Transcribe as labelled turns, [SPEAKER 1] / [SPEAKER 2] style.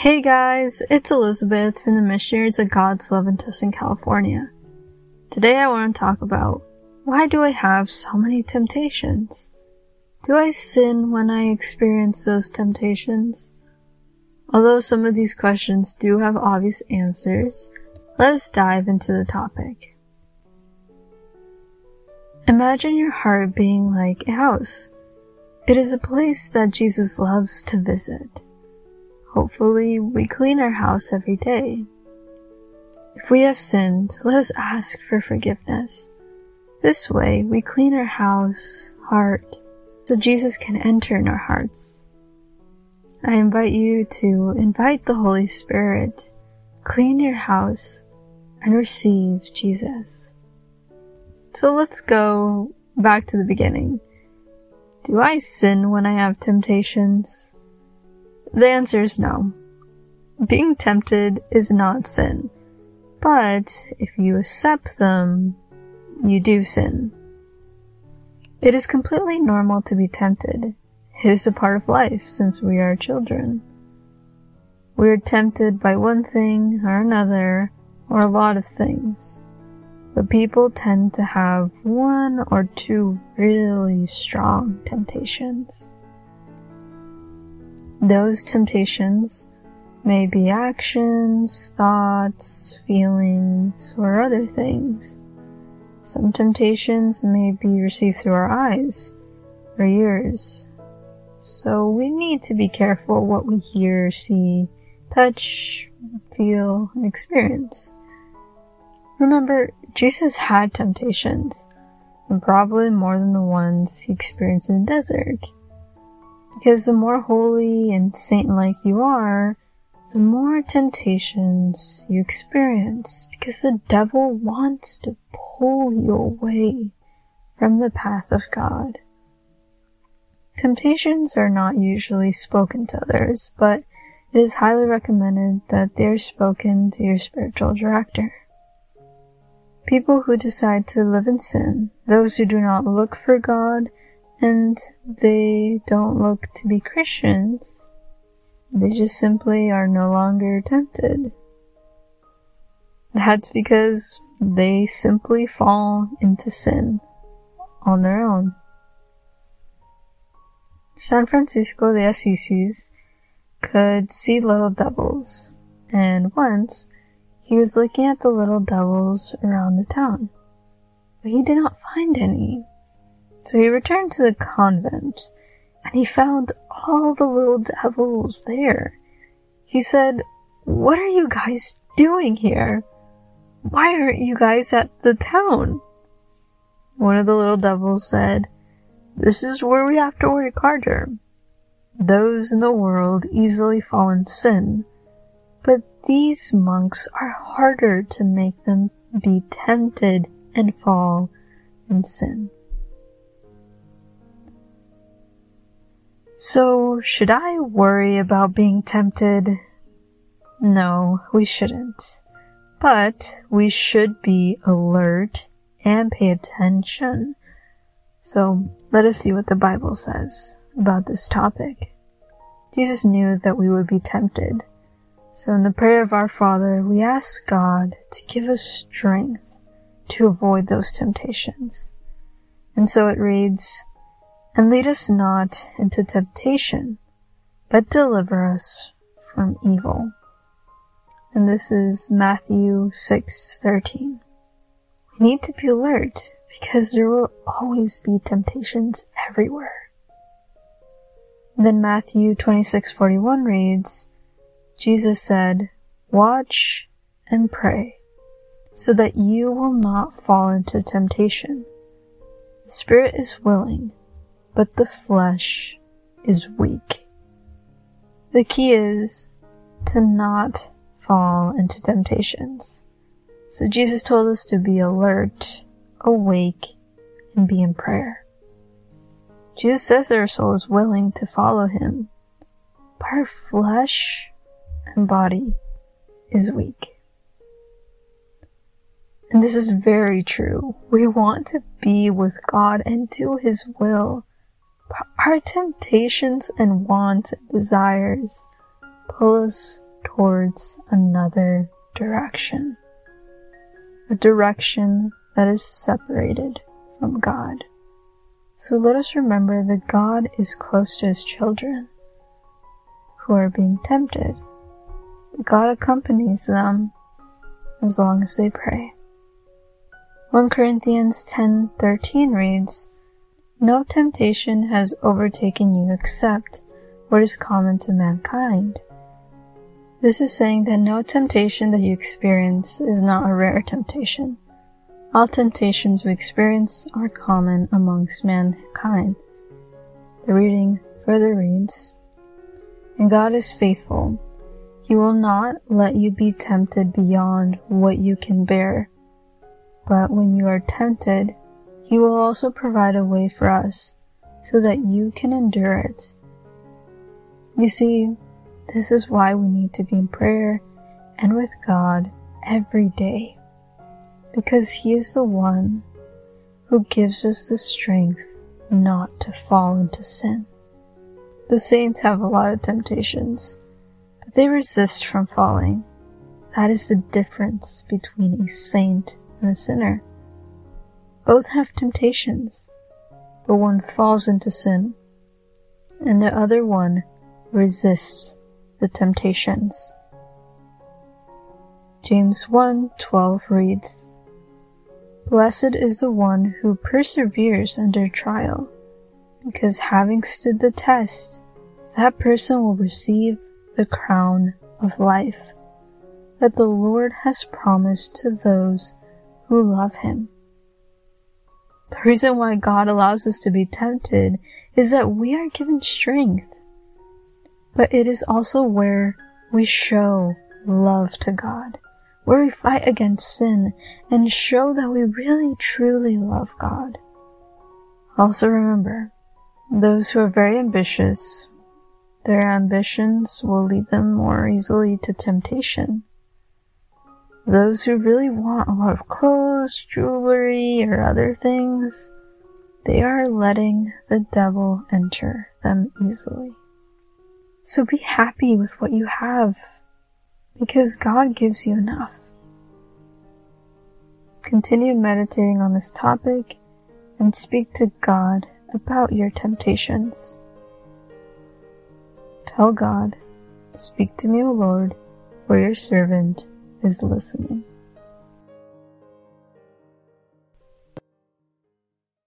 [SPEAKER 1] Hey guys, it's Elizabeth from the Missionaries of God's Love in Tustin, California. Today I want to talk about why do I have so many temptations? Do I sin when I experience those temptations? Although some of these questions do have obvious answers, let us dive into the topic. Imagine your heart being like a house. It is a place that Jesus loves to visit. Hopefully, we clean our house every day. If we have sinned, let us ask for forgiveness. This way, we clean our house, heart, so Jesus can enter in our hearts. I invite you to invite the Holy Spirit, clean your house, and receive Jesus. So let's go back to the beginning. Do I sin when I have temptations? The answer is no. Being tempted is not sin. But if you accept them, you do sin. It is completely normal to be tempted. It is a part of life since we are children. We are tempted by one thing or another or a lot of things. But people tend to have one or two really strong temptations. Those temptations may be actions, thoughts, feelings, or other things. Some temptations may be received through our eyes or ears. So we need to be careful what we hear, see, touch, feel, and experience. Remember, Jesus had temptations, and probably more than the ones he experienced in the desert. Because the more holy and saint-like you are, the more temptations you experience because the devil wants to pull you away from the path of God. Temptations are not usually spoken to others, but it is highly recommended that they are spoken to your spiritual director. People who decide to live in sin, those who do not look for God, and they don't look to be Christians. They just simply are no longer tempted. That's because they simply fall into sin on their own. San Francisco de Assisi could see little devils, and once he was looking at the little devils around the town, but he did not find any. So he returned to the convent and he found all the little devils there. He said, What are you guys doing here? Why aren't you guys at the town? One of the little devils said, This is where we have to work harder. Those in the world easily fall in sin, but these monks are harder to make them be tempted and fall in sin. So, should I worry about being tempted? No, we shouldn't. But we should be alert and pay attention. So, let us see what the Bible says about this topic. Jesus knew that we would be tempted. So in the prayer of our Father, we ask God to give us strength to avoid those temptations. And so it reads, and lead us not into temptation, but deliver us from evil. And this is Matthew 6:13. We need to be alert because there will always be temptations everywhere. Then Matthew 26:41 reads, Jesus said, "Watch and pray, so that you will not fall into temptation. The spirit is willing, but the flesh is weak. The key is to not fall into temptations. So Jesus told us to be alert, awake, and be in prayer. Jesus says that our soul is willing to follow him, but our flesh and body is weak. And this is very true. We want to be with God and do His will. Our temptations and wants and desires pull us towards another direction. A direction that is separated from God. So let us remember that God is close to his children who are being tempted. God accompanies them as long as they pray. 1 Corinthians 10:13 reads, "No temptation has overtaken you except what is common to mankind." This is saying that no temptation that you experience is not a rare temptation. All temptations we experience are common amongst mankind. The reading further reads, And God is faithful. He will not let you be tempted beyond what you can bear. But when you are tempted, He will also provide a way for us so that you can endure it. You see, this is why we need to be in prayer and with God every day because He is the one who gives us the strength not to fall into sin. The saints have a lot of temptations, but they resist from falling. That is the difference between a saint and a sinner. Both have temptations, but one falls into sin, and the other one resists the temptations. James 1:12 reads, Blessed is the one who perseveres under trial, because having stood the test, that person will receive the crown of life that the Lord has promised to those who love him. The reason why God allows us to be tempted is that we are given strength, but it is also where we show love to God where we fight against sin and show that we really truly love God. Also remember, those who are very ambitious, their ambitions will lead them more easily to temptation. Those who really want a lot of clothes, jewelry, or other things, they are letting the devil enter them easily. So be happy with what you have because God gives you enough. Continue meditating on this topic and speak to God about your temptations. Tell God, Speak to me, O Lord, for your servant is listening.